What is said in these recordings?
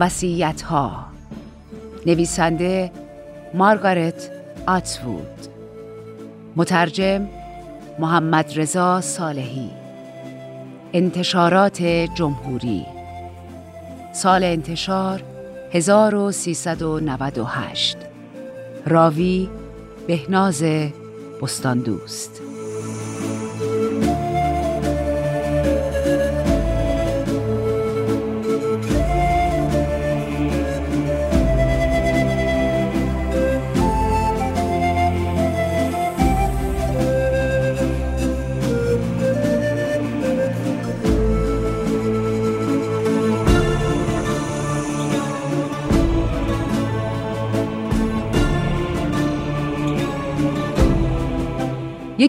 وسیعت ها نویسنده مارگارت آتوود مترجم محمد رضا صالحی. انتشارات جمهوری. سال انتشار 1398 راوی بهناز بستاندوست.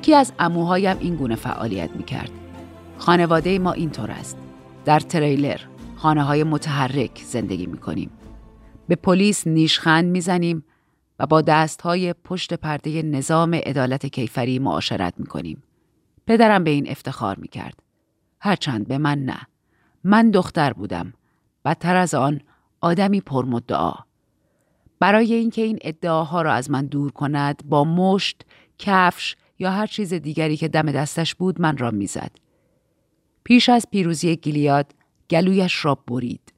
یکی از اموهایم این گونه فعالیت می کرد. خانواده ما اینطور است. در تریلر، خانه های متحرک زندگی می کنیم. به پلیس نیشخند می زنیم و با دست های پشت پرده نظام عدالت کیفری معاشرت می کنیم. پدرم به این افتخار می کرد. هرچند به من نه. من دختر بودم. بدتر از آن آدمی پرمدعا. برای اینکه این ادعاها را از من دور کند با مشت، کفش یا هر چیز دیگری که دم دستش بود من را می‌زد. پیش از پیروزی گیلیاد گلویش را برید.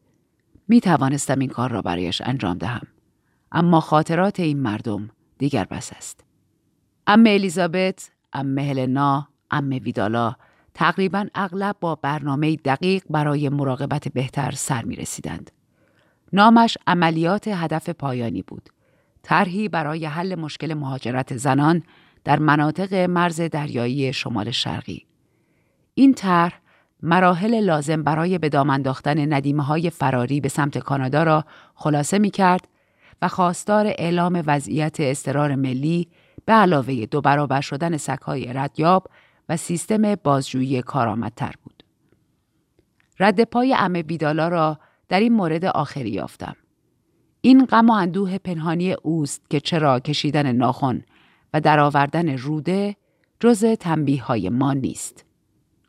می توانستم این کار را برایش انجام دهم. اما خاطرات این مردم دیگر بس است. ام الیزابت، ام هلنا، ام ویدالا تقریبا اغلب با برنامه دقیق برای مراقبت بهتر سر می رسیدند. نامش عملیات هدف پایانی بود. طرحی برای حل مشکل مهاجرت زنان در مناطق مرز دریایی شمال شرقی. این طرح مراحل لازم برای به دام انداختن ندیمه های فراری به سمت کانادا را خلاصه می کرد و خواستار اعلام وضعیت استرار ملی به علاوه دو برابر شدن سکهای ردیاب و سیستم بازجویی کارآمدتر بود. رد پای ام بیدالا را در این مورد آخری یافتم. این غم و اندوه پنهانی اوست که چرا کشیدن ناخن و درآوردن روده جز تنبیه های ما نیست.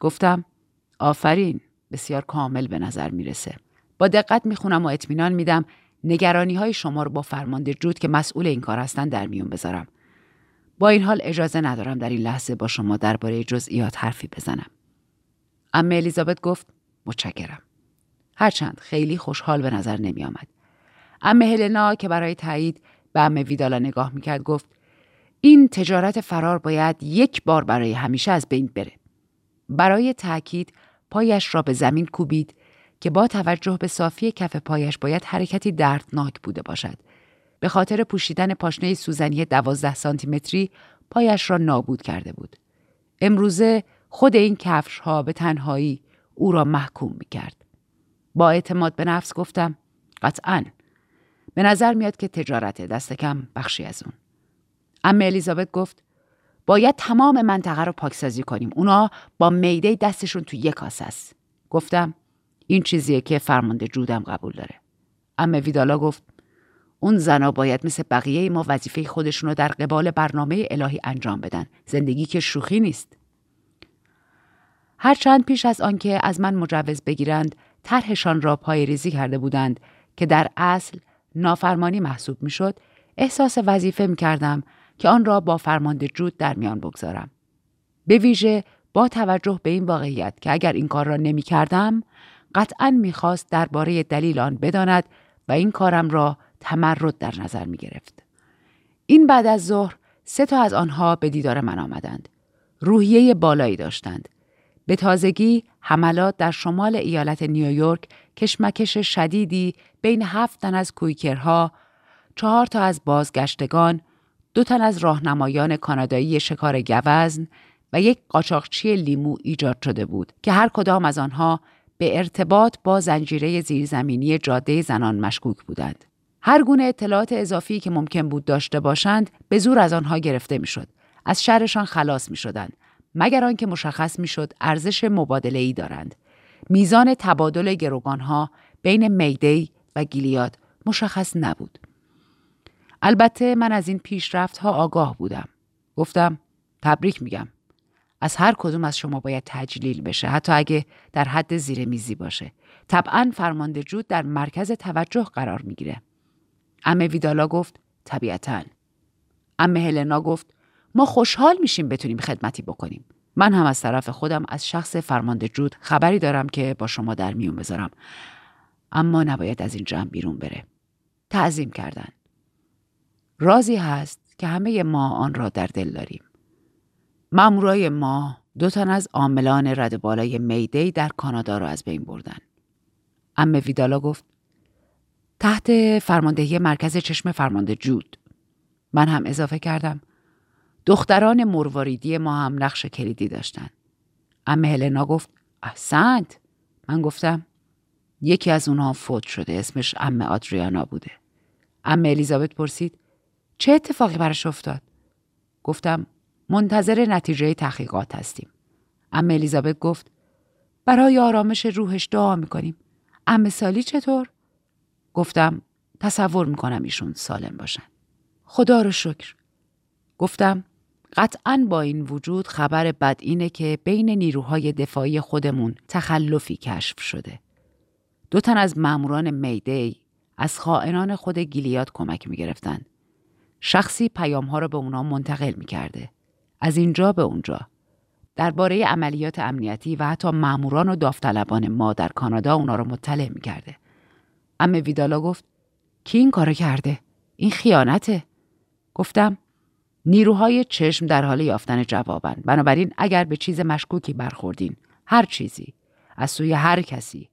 گفتم آفرین بسیار کامل به نظر می‌رسه. با دقت می‌خونم و اطمینان میدم نگرانی های شما رو با فرمانده جود که مسئول این کار هستن در میون بذارم. با این حال اجازه ندارم در این لحظه با شما درباره جزئیات حرفی بزنم. اما الیزابت گفت متشکرم. هرچند خیلی خوشحال به نظر نمی آمد. اما هلنا که برای تایید به ام ویدالا نگاه می‌کرد گفت این تجارت فرار باید یک بار برای همیشه از بین بره. برای تاکید پایش را به زمین کوبید که با توجه به صافی کف پایش باید حرکتی دردناک بوده باشد. به خاطر پوشیدن پاشنه سوزنی دوازده سانتیمتری پایش را نابود کرده بود. امروزه خود این کفش ها به تنهایی او را محکوم می کرد. با اعتماد به نفس گفتم قطعا به نظر میاد که تجارت دست کم بخشی از اون. اما الیزابت گفت باید تمام منطقه رو پاکسازی کنیم. اونا با میده دستشون تو یک کاسه است. گفتم این چیزیه که فرمانده جودم قبول داره. اما ویدالا گفت اون زنا باید مثل بقیه ما وظیفه خودشون رو در قبال برنامه الهی انجام بدن. زندگی که شوخی نیست. هرچند پیش از آنکه از من مجوز بگیرند طرحشان را پای ریزی کرده بودند که در اصل نافرمانی محسوب می‌شد احساس وظیفه می کردم که آن را با فرمانده جود در میان بگذارم. به ویژه با توجه به این واقعیت که اگر این کار را نمی کردم قطعا می‌خواست درباره دلیل آن بداند و این کارم را تمرد در نظر می گرفت. این بعد از ظهر سه تا از آنها به دیدار من آمدند. روحیه بالایی داشتند. به تازگی حملات در شمال ایالت نیویورک کشمکش شدیدی بین هفت تن از کویکرها، چهار تا از بازگشتگان، دو تن از راهنمایان کانادایی شکار گوزن و یک قاچاقچی لیمو ایجاد شده بود که هر کدام از آنها به ارتباط با زنجیره زیرزمینی جاده زنان مشکوک بودند. هر گونه اطلاعات اضافی که ممکن بود داشته باشند به زور از آنها گرفته می‌شد. از شرشان خلاص می شدند. مگر آنکه مشخص می‌شد ارزش مبادله ای دارند. میزان تبادل گروگانها بین میدی و گیلیاد مشخص نبود. البته من از این پیشرفت ها آگاه بودم. گفتم تبریک میگم. از هر کدوم از شما باید تجلیل بشه حتی اگه در حد زیر میزی باشه. طبعا فرمانده جود در مرکز توجه قرار می‌گیره. امه ویدالا گفت طبیعتا. امه هلنا گفت ما خوشحال میشیم بتونیم خدمتی بکنیم. من هم از طرف خودم از شخص فرمانده جود خبری دارم که با شما در میون بذارم. اما نباید از این جمع بیرون بره. تعظیم کردن. رازی هست که همه ما آن را در دل داریم. مامورای ما دو تن از عاملان رد بالای میدی در کانادا را از بین بردن. ام ویدالا گفت تحت فرماندهی مرکز چشم فرمانده جود. من هم اضافه کردم. دختران مرواریدی ما هم نقش کلیدی داشتن. ام هلنا گفت احسنت. من گفتم یکی از اونها فوت شده اسمش ام آدریانا بوده. ام الیزابت پرسید چه اتفاقی براش افتاد؟ گفتم منتظر نتیجه تحقیقات هستیم. ام الیزابت گفت برای آرامش روحش دعا می‌کنیم. ام سالی چطور؟ گفتم تصور می‌کنم ایشون سالم باشن. خدا رو شکر. گفتم قطعا با این وجود خبر بد اینه که بین نیروهای دفاعی خودمون تخلفی کشف شده. دو تن از ماموران میدی از خائنان خود گیلیاد کمک می گرفتن. شخصی پیام ها رو به اونا منتقل می کرده. از اینجا به اونجا. درباره عملیات امنیتی و حتی ماموران و داوطلبان ما در کانادا اونا رو مطلع می کرده. اما ویدالا گفت کی این کارو کرده؟ این خیانته. گفتم نیروهای چشم در حال یافتن جوابند. بنابراین اگر به چیز مشکوکی برخوردین هر چیزی از سوی هر کسی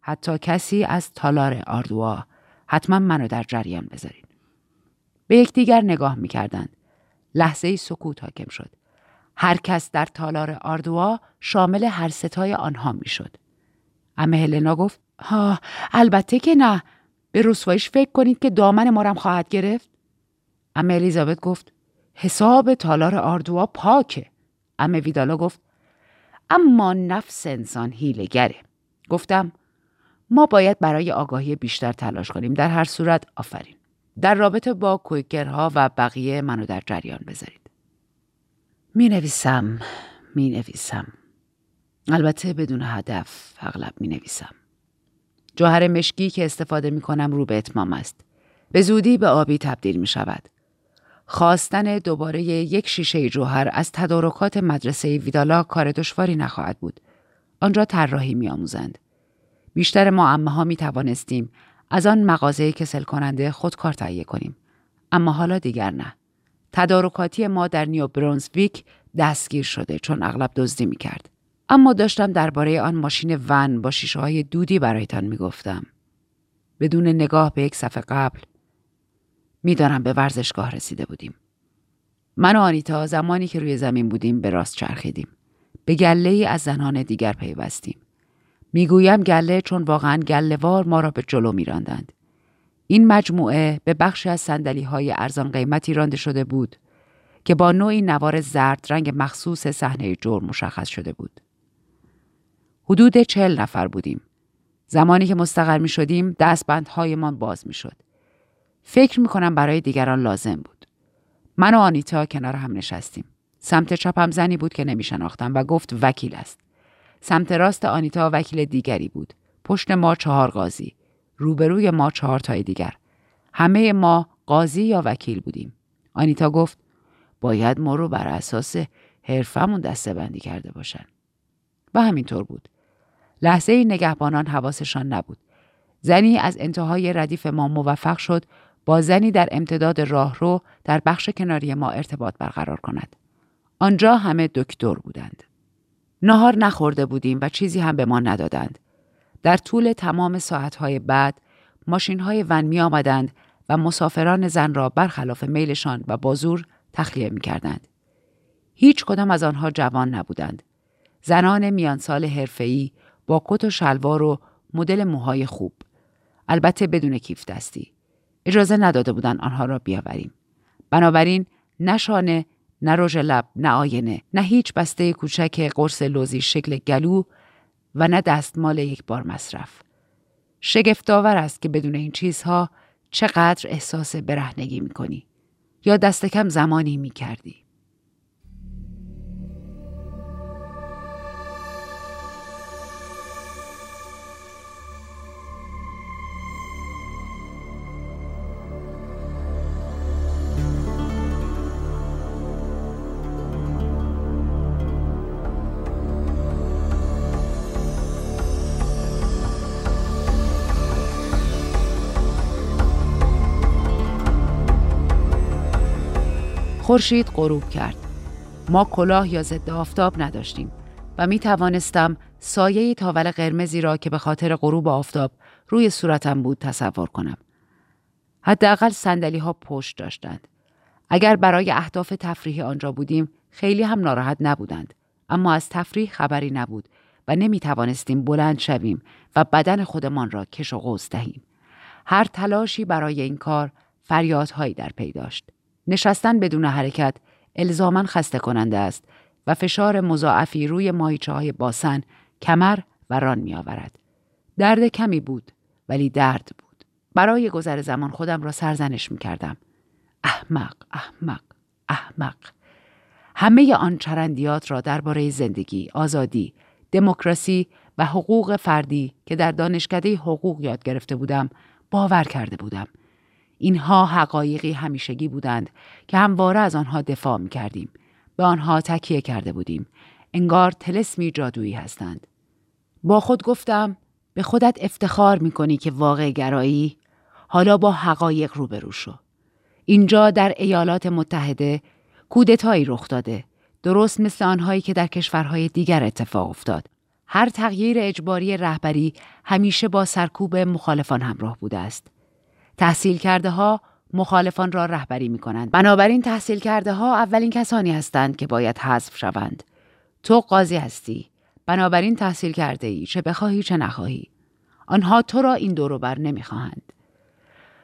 حتی کسی از تالار آردوا حتما منو در جریان بذارین. به یکدیگر نگاه می‌کردند. لحظه ای سکوت حاکم شد. هر کس در تالار آردوا شامل هر ستای آنها می‌شد. امه هلنا گفت ها البته که نه به رسوایش فکر کنید که دامن مارم خواهد گرفت امه الیزابت گفت حساب تالار آردوا پاکه امه ویدالا گفت اما نفس انسان هیلگره گفتم ما باید برای آگاهی بیشتر تلاش کنیم در هر صورت آفرین در رابطه با کویکرها و بقیه منو در جریان بذارید. می نویسم می نویسم البته بدون هدف اغلب می نویسم جوهر مشکی که استفاده می کنم رو به اتمام است. به زودی به آبی تبدیل می شود خواستن دوباره یک شیشه جوهر از تدارکات مدرسه ویدالا کار دشواری نخواهد بود. آنجا طراحی میآموزند. بیشتر ما امه ها می توانستیم از آن مغازه کسل کننده خودکار تهیه کنیم. اما حالا دیگر نه. تدارکاتی ما در نیو برونزویک دستگیر شده چون اغلب دزدی می کرد. اما داشتم درباره آن ماشین ون با شیشه های دودی برایتان می گفتم. بدون نگاه به یک صفحه قبل می‌دانم به ورزشگاه رسیده بودیم. من و آنیتا زمانی که روی زمین بودیم به راست چرخیدیم. به گله از زنان دیگر پیوستیم. می‌گویم گله چون واقعا گلهوار ما را به جلو میراندند. این مجموعه به بخشی از سندلی های ارزان قیمتی رانده شده بود که با نوعی نوار زرد رنگ مخصوص صحنه جرم مشخص شده بود. حدود چهل نفر بودیم. زمانی که مستقر می شدیم دستبندهایمان باز می شد. فکر می کنم برای دیگران لازم بود. من و آنیتا کنار هم نشستیم. سمت چپم زنی بود که نمی شناختم و گفت وکیل است. سمت راست آنیتا وکیل دیگری بود. پشت ما چهار قاضی. روبروی ما چهار تای دیگر. همه ما قاضی یا وکیل بودیم. آنیتا گفت باید ما رو بر اساس حرفمون دسته بندی کرده باشن. و همینطور بود. لحظه نگهبانان حواسشان نبود. زنی از انتهای ردیف ما موفق شد با زنی در امتداد راهرو در بخش کناری ما ارتباط برقرار کند. آنجا همه دکتر بودند. نهار نخورده بودیم و چیزی هم به ما ندادند. در طول تمام ساعتهای بعد ماشینهای ون می آمدند و مسافران زن را برخلاف میلشان و بازور تخلیه می کردند. هیچ کدام از آنها جوان نبودند. زنان میان سال حرفه‌ای با کت و شلوار و مدل موهای خوب. البته بدون کیف دستی. اجازه نداده بودند آنها را بیاوریم. بنابراین نشانه نه رژ لب نه آینه نه هیچ بسته کوچک قرص لوزی شکل گلو و نه دستمال یک بار مصرف. شگفتآور است که بدون این چیزها چقدر احساس برهنگی می‌کنی یا دست کم زمانی می‌کردی. خورشید غروب کرد. ما کلاه یا ضد آفتاب نداشتیم و می توانستم سایه تاول قرمزی را که به خاطر غروب آفتاب روی صورتم بود تصور کنم. حداقل سندلی ها پشت داشتند. اگر برای اهداف تفریحی آنجا بودیم خیلی هم ناراحت نبودند اما از تفریح خبری نبود و نمی توانستیم بلند شویم و بدن خودمان را کش و قوس دهیم. هر تلاشی برای این کار فریادهایی در پی داشت. نشستن بدون حرکت الزاما خسته کننده است و فشار مضاعفی روی ماهیچه های باسن کمر و ران می آورد. درد کمی بود ولی درد بود. برای گذر زمان خودم را سرزنش می کردم. احمق، احمق، احمق. همه آن چرندیات را درباره زندگی، آزادی، دموکراسی و حقوق فردی که در دانشکده حقوق یاد گرفته بودم باور کرده بودم. اینها حقایقی همیشگی بودند که همواره از آنها دفاع می کردیم. به آنها تکیه کرده بودیم. انگار تلسمی جادویی هستند. با خود گفتم به خودت افتخار می کنی که واقع گرایی حالا با حقایق روبرو شو. اینجا در ایالات متحده کودتایی رخ داده. درست مثل آنهایی که در کشورهای دیگر اتفاق افتاد. هر تغییر اجباری رهبری همیشه با سرکوب مخالفان همراه بوده است. تحصیل کرده ها مخالفان را رهبری می کنند. بنابراین تحصیل کرده ها اولین کسانی هستند که باید حذف شوند. تو قاضی هستی. بنابراین تحصیل کرده ای چه بخواهی چه نخواهی. آنها تو را این دورو بر نمی خواهند.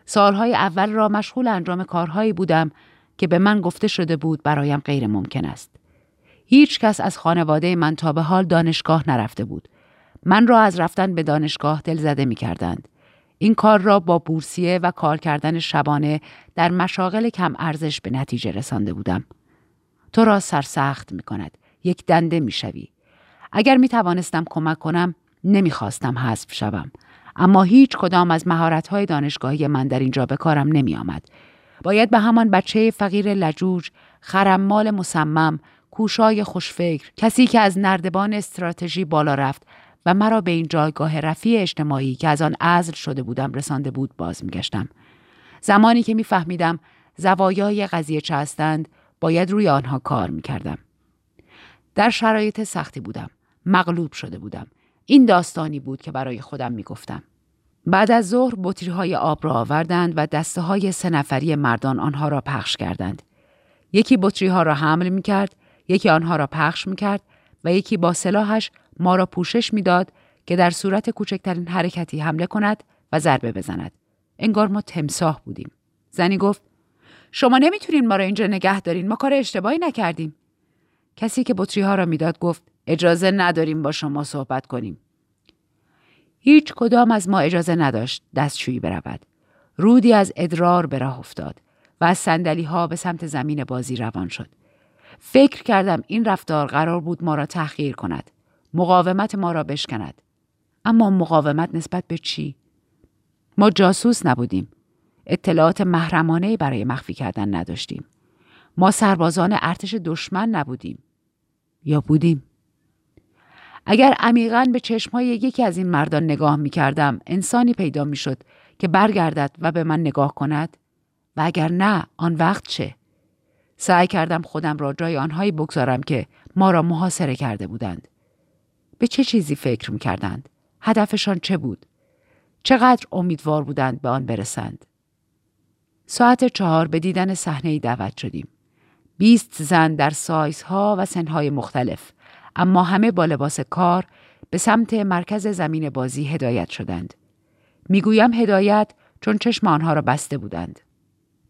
سالهای اول را مشغول انجام کارهایی بودم که به من گفته شده بود برایم غیر ممکن است. هیچ کس از خانواده من تا به حال دانشگاه نرفته بود. من را از رفتن به دانشگاه دل زده می کردند. این کار را با بورسیه و کار کردن شبانه در مشاغل کم ارزش به نتیجه رسانده بودم. تو را سرسخت می کند. یک دنده می شوی. اگر می توانستم کمک کنم نمی‌خواستم حذف شوم. اما هیچ کدام از مهارت‌های دانشگاهی من در اینجا به کارم نمی آمد. باید به همان بچه فقیر لجوج، خرمال مصمم، کوشای خوشفکر، کسی که از نردبان استراتژی بالا رفت و مرا به این جایگاه رفیع اجتماعی که از آن عزل شده بودم رسانده بود باز میگشتم زمانی که میفهمیدم زوایای قضیه چه هستند باید روی آنها کار می‌کردم. در شرایط سختی بودم مغلوب شده بودم. این داستانی بود که برای خودم می‌گفتم. بعد از ظهر بطری های آب را آوردند و دسته های سه نفری مردان آنها را پخش کردند. یکی بطری ها را حمل می کرد، یکی آنها را پخش می کرد و یکی با سلاحش ما را پوشش می‌داد که در صورت کوچکترین حرکتی حمله کند و ضربه بزند. انگار ما تمساه بودیم. زنی گفت شما نمی‌تونین ما را اینجا نگه دارین ما کار اشتباهی نکردیم. کسی که بطری ها را می‌داد گفت اجازه نداریم با شما صحبت کنیم. هیچ کدام از ما اجازه نداشت دستشویی برود. رودی از ادرار به راه افتاد و از سندلی ها به سمت زمین بازی روان شد. فکر کردم این رفتار قرار بود ما را تحقیر کند. مقاومت ما را بشکند. اما مقاومت نسبت به چی؟ ما جاسوس نبودیم. اطلاعات محرمانه برای مخفی کردن نداشتیم. ما سربازان ارتش دشمن نبودیم. یا بودیم؟ اگر عمیقا به چشمهای یکی از این مردان نگاه می کردم انسانی پیدا می شد که برگردد و به من نگاه کند و اگر نه آن وقت چه؟ سعی کردم خودم را جای آنهایی بگذارم که ما را محاصره کرده بودند. به چه چیزی فکر می کردند؟ هدفشان چه بود؟ چقدر امیدوار بودند به آن برسند؟ ساعت چهار به دیدن صحنه دعوت شدیم. بیست زن در سایزها و سنهای مختلف اما همه با لباس کار به سمت مرکز زمین بازی هدایت شدند. می‌گویم هدایت چون چشم آنها را بسته بودند.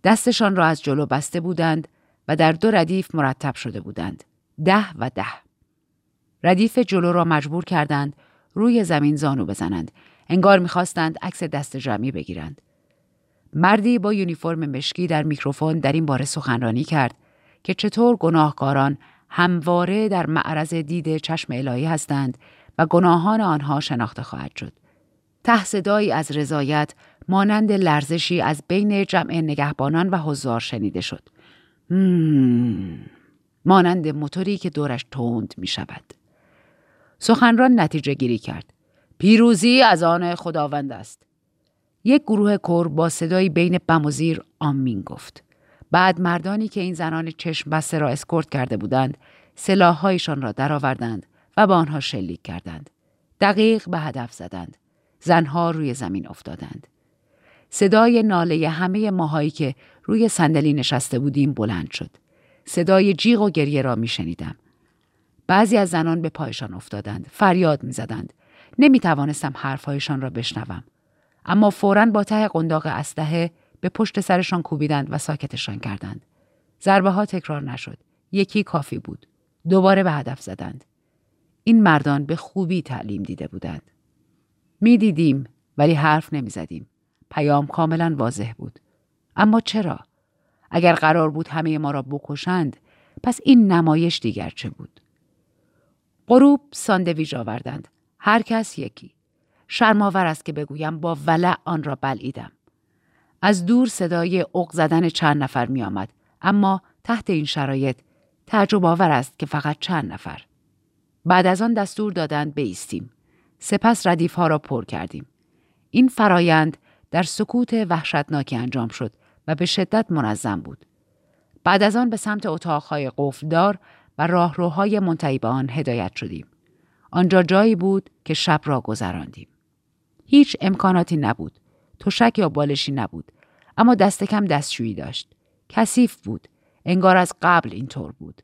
دستشان را از جلو بسته بودند و در دو ردیف مرتب شده بودند. ده و ده. ردیف جلو را مجبور کردند روی زمین زانو بزنند. انگار می‌خواستند عکس دست جمعی بگیرند. مردی با یونیفرم مشکی در میکروفون در این باره سخنرانی کرد که چطور گناهکاران همواره در معرض دید چشم الهی هستند و گناهان آنها شناخته خواهد شد. ته صدایی از رضایت مانند لرزشی از بین جمع نگهبانان و حضار شنیده شد. مم. مانند موتوری که دورش تند می شود. سخنران نتیجه گیری کرد. پیروزی از آن خداوند است. یک گروه کور با صدایی بین بم و زیر آمین گفت. بعد مردانی که این زنان چشم بسته را اسکورت کرده بودند سلاحهایشان را درآوردند و با آنها شلیک کردند. دقیق به هدف زدند. زنها روی زمین افتادند. صدای ناله همه ماهایی که روی صندلی نشسته بودیم بلند شد. صدای جیغ و گریه را می شنیدم. بعضی از زنان به پایشان افتادند. فریاد می زدند. نمی توانستم حرفهایشان را بشنوم. اما فوراً با ته قنداق اسلحه به پشت سرشان کوبیدند و ساکتشان کردند. ضربه ها تکرار نشد. یکی کافی بود. دوباره به هدف زدند. این مردان به خوبی تعلیم دیده بودند. می دیدیم ولی حرف نمی زدیم. پیام کاملا واضح بود. اما چرا؟ اگر قرار بود همه ما را بکشند پس این نمایش دیگر چه بود؟ غروب ساندویژ آوردند. هر کس یکی. شرماور است که بگویم با ولع آن را بلعیدم. از دور صدای اق زدن چند نفر می آمد. اما تحت این شرایط تعجب آور است که فقط چند نفر. بعد از آن دستور دادند بیستیم. سپس ردیف ها را پر کردیم. این فرایند در سکوت وحشتناکی انجام شد و به شدت منظم بود. بعد از آن به سمت اتاقهای قفلدار و راهروهای منتهی به آن هدایت شدیم. آنجا جایی بود که شب را گذراندیم. هیچ امکاناتی نبود. تشک یا بالشی نبود. اما دست کم دستشویی داشت. کثیف بود. انگار از قبل اینطور بود.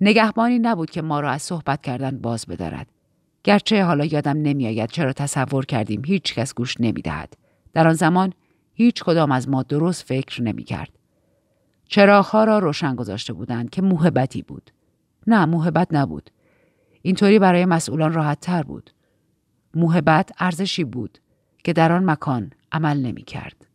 نگهبانی نبود که ما را از صحبت کردن باز بدارد. گرچه حالا یادم نمیآید چرا تصور کردیم هیچ کس گوش نمی‌دهد. در آن زمان هیچ کدام از ما درست فکر نمی کرد. چراغها را روشن گذاشته بودند که موهبتی بود. نه موهبت نبود. اینطوری برای مسئولان راحت تر بود. موهبت ارزشی بود که در آن مکان عمل نمی کرد.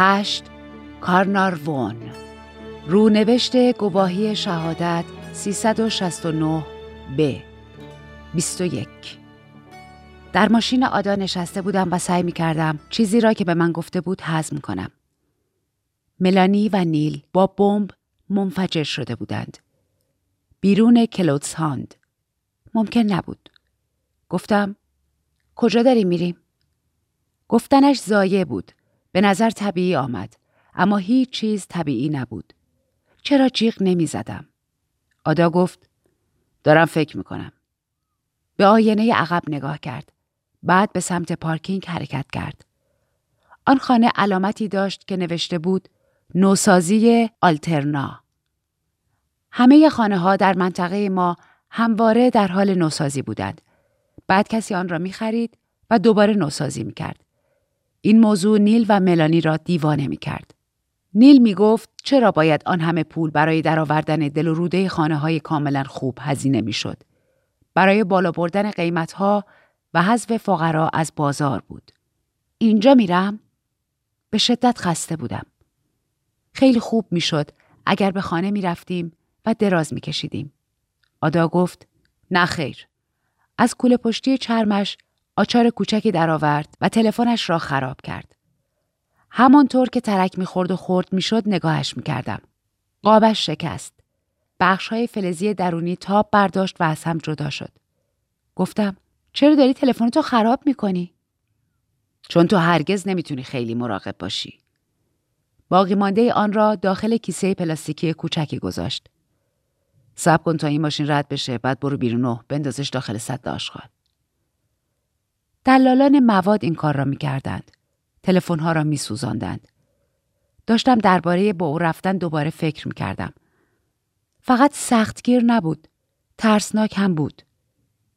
هشت کارناروون رونوشت گواهی شهادت 369 ب 21 در ماشین آدا نشسته بودم و سعی می کردم چیزی را که به من گفته بود هضم کنم. ملانی و نیل با بمب منفجر شده بودند. بیرون کلوتسهاند. ممکن نبود. گفتم کجا داریم میریم؟ گفتنش زایه بود. به نظر طبیعی آمد اما هیچ چیز طبیعی نبود. چرا جیغ نمی زدم؟ آدا گفت دارم فکر می کنم. به آینه عقب نگاه کرد. بعد به سمت پارکینگ حرکت کرد. آن خانه علامتی داشت که نوشته بود نوسازی آلترنا. همه خانه ها در منطقه ما همواره در حال نوسازی بودند. بعد کسی آن را می خرید و دوباره نوسازی می کرد. این موضوع نیل و ملانی را دیوانه می کرد. نیل می گفت چرا باید آن همه پول برای درآوردن دل و روده خانه های کاملا خوب هزینه می شد. برای بالا بردن قیمت ها و حذف فقرا از بازار بود. اینجا میرم؟ به شدت خسته بودم. خیلی خوب می‌شد اگر به خانه می رفتیم و دراز می کشیدیم. آدا گفت نه خیر. از کوله پشتی چرمش آچار کوچکی درآورد و تلفنش را خراب کرد. همانطور که ترک می‌خورد و خورد می‌شد نگاهش می‌کردم. قابش شکست. بخش های فلزی درونی تاب برداشت و از هم جدا شد. گفتم چرا داری تلفن تو خراب می‌کنی؟ چون تو هرگز نمی‌تونی خیلی مراقب باشی. باقی مانده آن را داخل کیسه پلاستیکی کوچکی گذاشت. صبر کن تا این ماشین رد بشه بعد برو بیرون و بندازش داخل سد آشغال. دلالان مواد این کار را می‌کردند. تلفن‌ها را میسوزاندند. داشتم درباره با او رفتن دوباره فکر می‌کردم. فقط سختگیر نبود. ترسناک هم بود.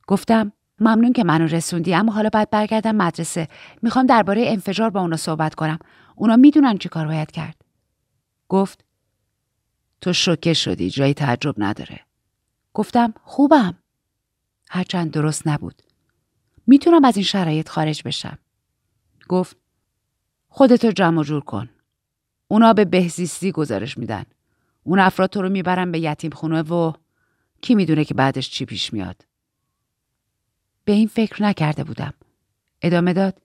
گفتم ممنون که منو رسوندی اما حالا باید برگردم مدرسه. می‌خوام درباره انفجار با اونا صحبت کنم. اونا می‌دونن چی کار باید کرد. گفت تو شوکه شدی جایی تعجب نداره. گفتم خوبم. هرچند درست نبود. می‌تونم از این شرایط خارج بشم. گفت خودتو جمع جور کن. اونا به بهزیستی گزارش میدن. اون افراد تو رو می‌برن به یتیم خونه و کی می‌دونه که بعدش چی پیش میاد. به این فکر نکرده بودم. ادامه داد.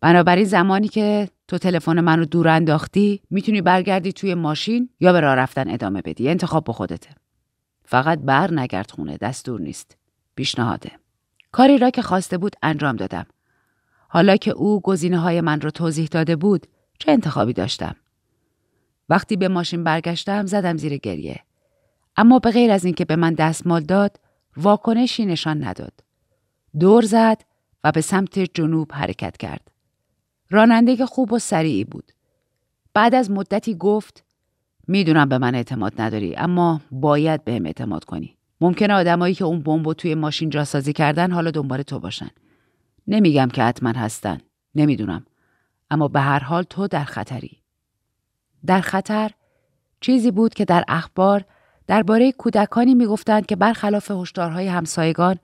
بنابراین زمانی که تو تلفن منو دور انداختی می‌تونی برگردی توی ماشین یا به راه رفتن ادامه بدی انتخاب به خودته فقط بر نگرد خونه دستور نیست پیشنهاده کاری را که خواسته بود انجام دادم. حالا که او گزینه های من را توضیح داده بود چه انتخابی داشتم؟ وقتی به ماشین برگشتم زدم زیر گریه. اما به غیر از اینکه به من دستمال داد واکنشی نشان نداد. دور زد و به سمت جنوب حرکت کرد. راننده خوب و سریعی بود. بعد از مدتی گفت می‌دونم به من اعتماد نداری اما باید بهم اعتماد کنی. ممکنه آدمایی که اون بمب توی ماشین جاسازی کردن حالا دنبال تو باشن. نمیگم که حتما هستن. نمی‌دونم. اما به هر حال تو در خطری. در خطر چیزی بود که در اخبار درباره کودکانی می‌گفتند که برخلاف هشدارهای همسایگان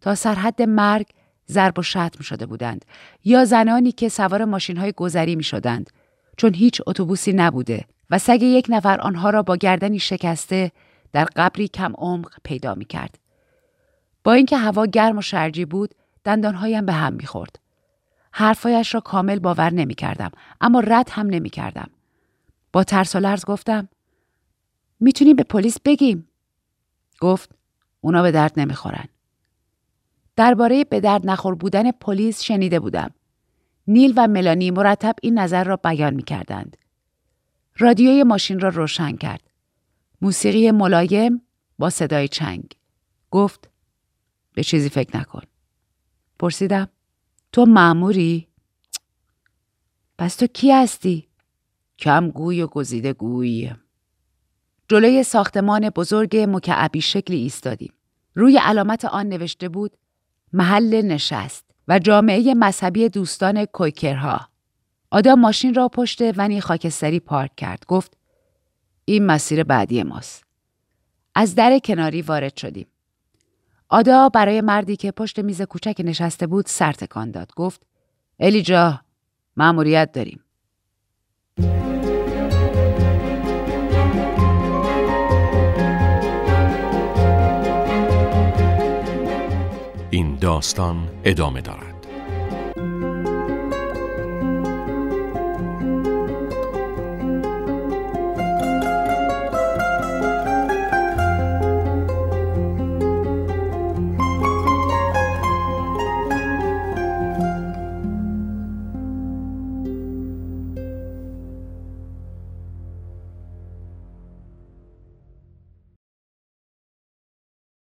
تا سرحد مرگ ضرب و شتم شده بودند یا زنانی که سوار ماشین های گذری می شدند چون هیچ اتوبوسی نبوده و سگ یک نفر آنها را با گردنی شکسته در قبری کم عمق پیدا می کرد. با اینکه هوا گرم و شرجی بود دندانهایم به هم می خورد. حرفایش را کامل باور نمی کردم اما رد هم نمی کردم. با ترس و لرز گفتم می‌تونیم به پلیس بگیم گفت اونا به درد نمی‌خورن درباره به درد نخور بودن پلیس شنیده بودم. نیل و ملانی مرتب این نظر را بیان می کردند. رادیوی ماشین را روشن کرد. موسیقی ملایم با صدای چنگ. گفت به چیزی فکر نکن. پرسیدم تو معموری؟ پس تو کی هستی؟ کم گوی و گزیده گوی. جلوی ساختمان بزرگ مکعبی شکلی ایستادیم. روی علامت آن نوشته بود محل نشست و جامعه مذهبی دوستان کویکرها. آدم ماشین را پشت ونی خاکستری پارک کرد. گفت این مسیر بعدی ماست. از در کناری وارد شدیم. آدا برای مردی که پشت میز کوچک نشسته بود سر تکان داد. گفت الیجا مأموریت داریم. این داستان ادامه دارد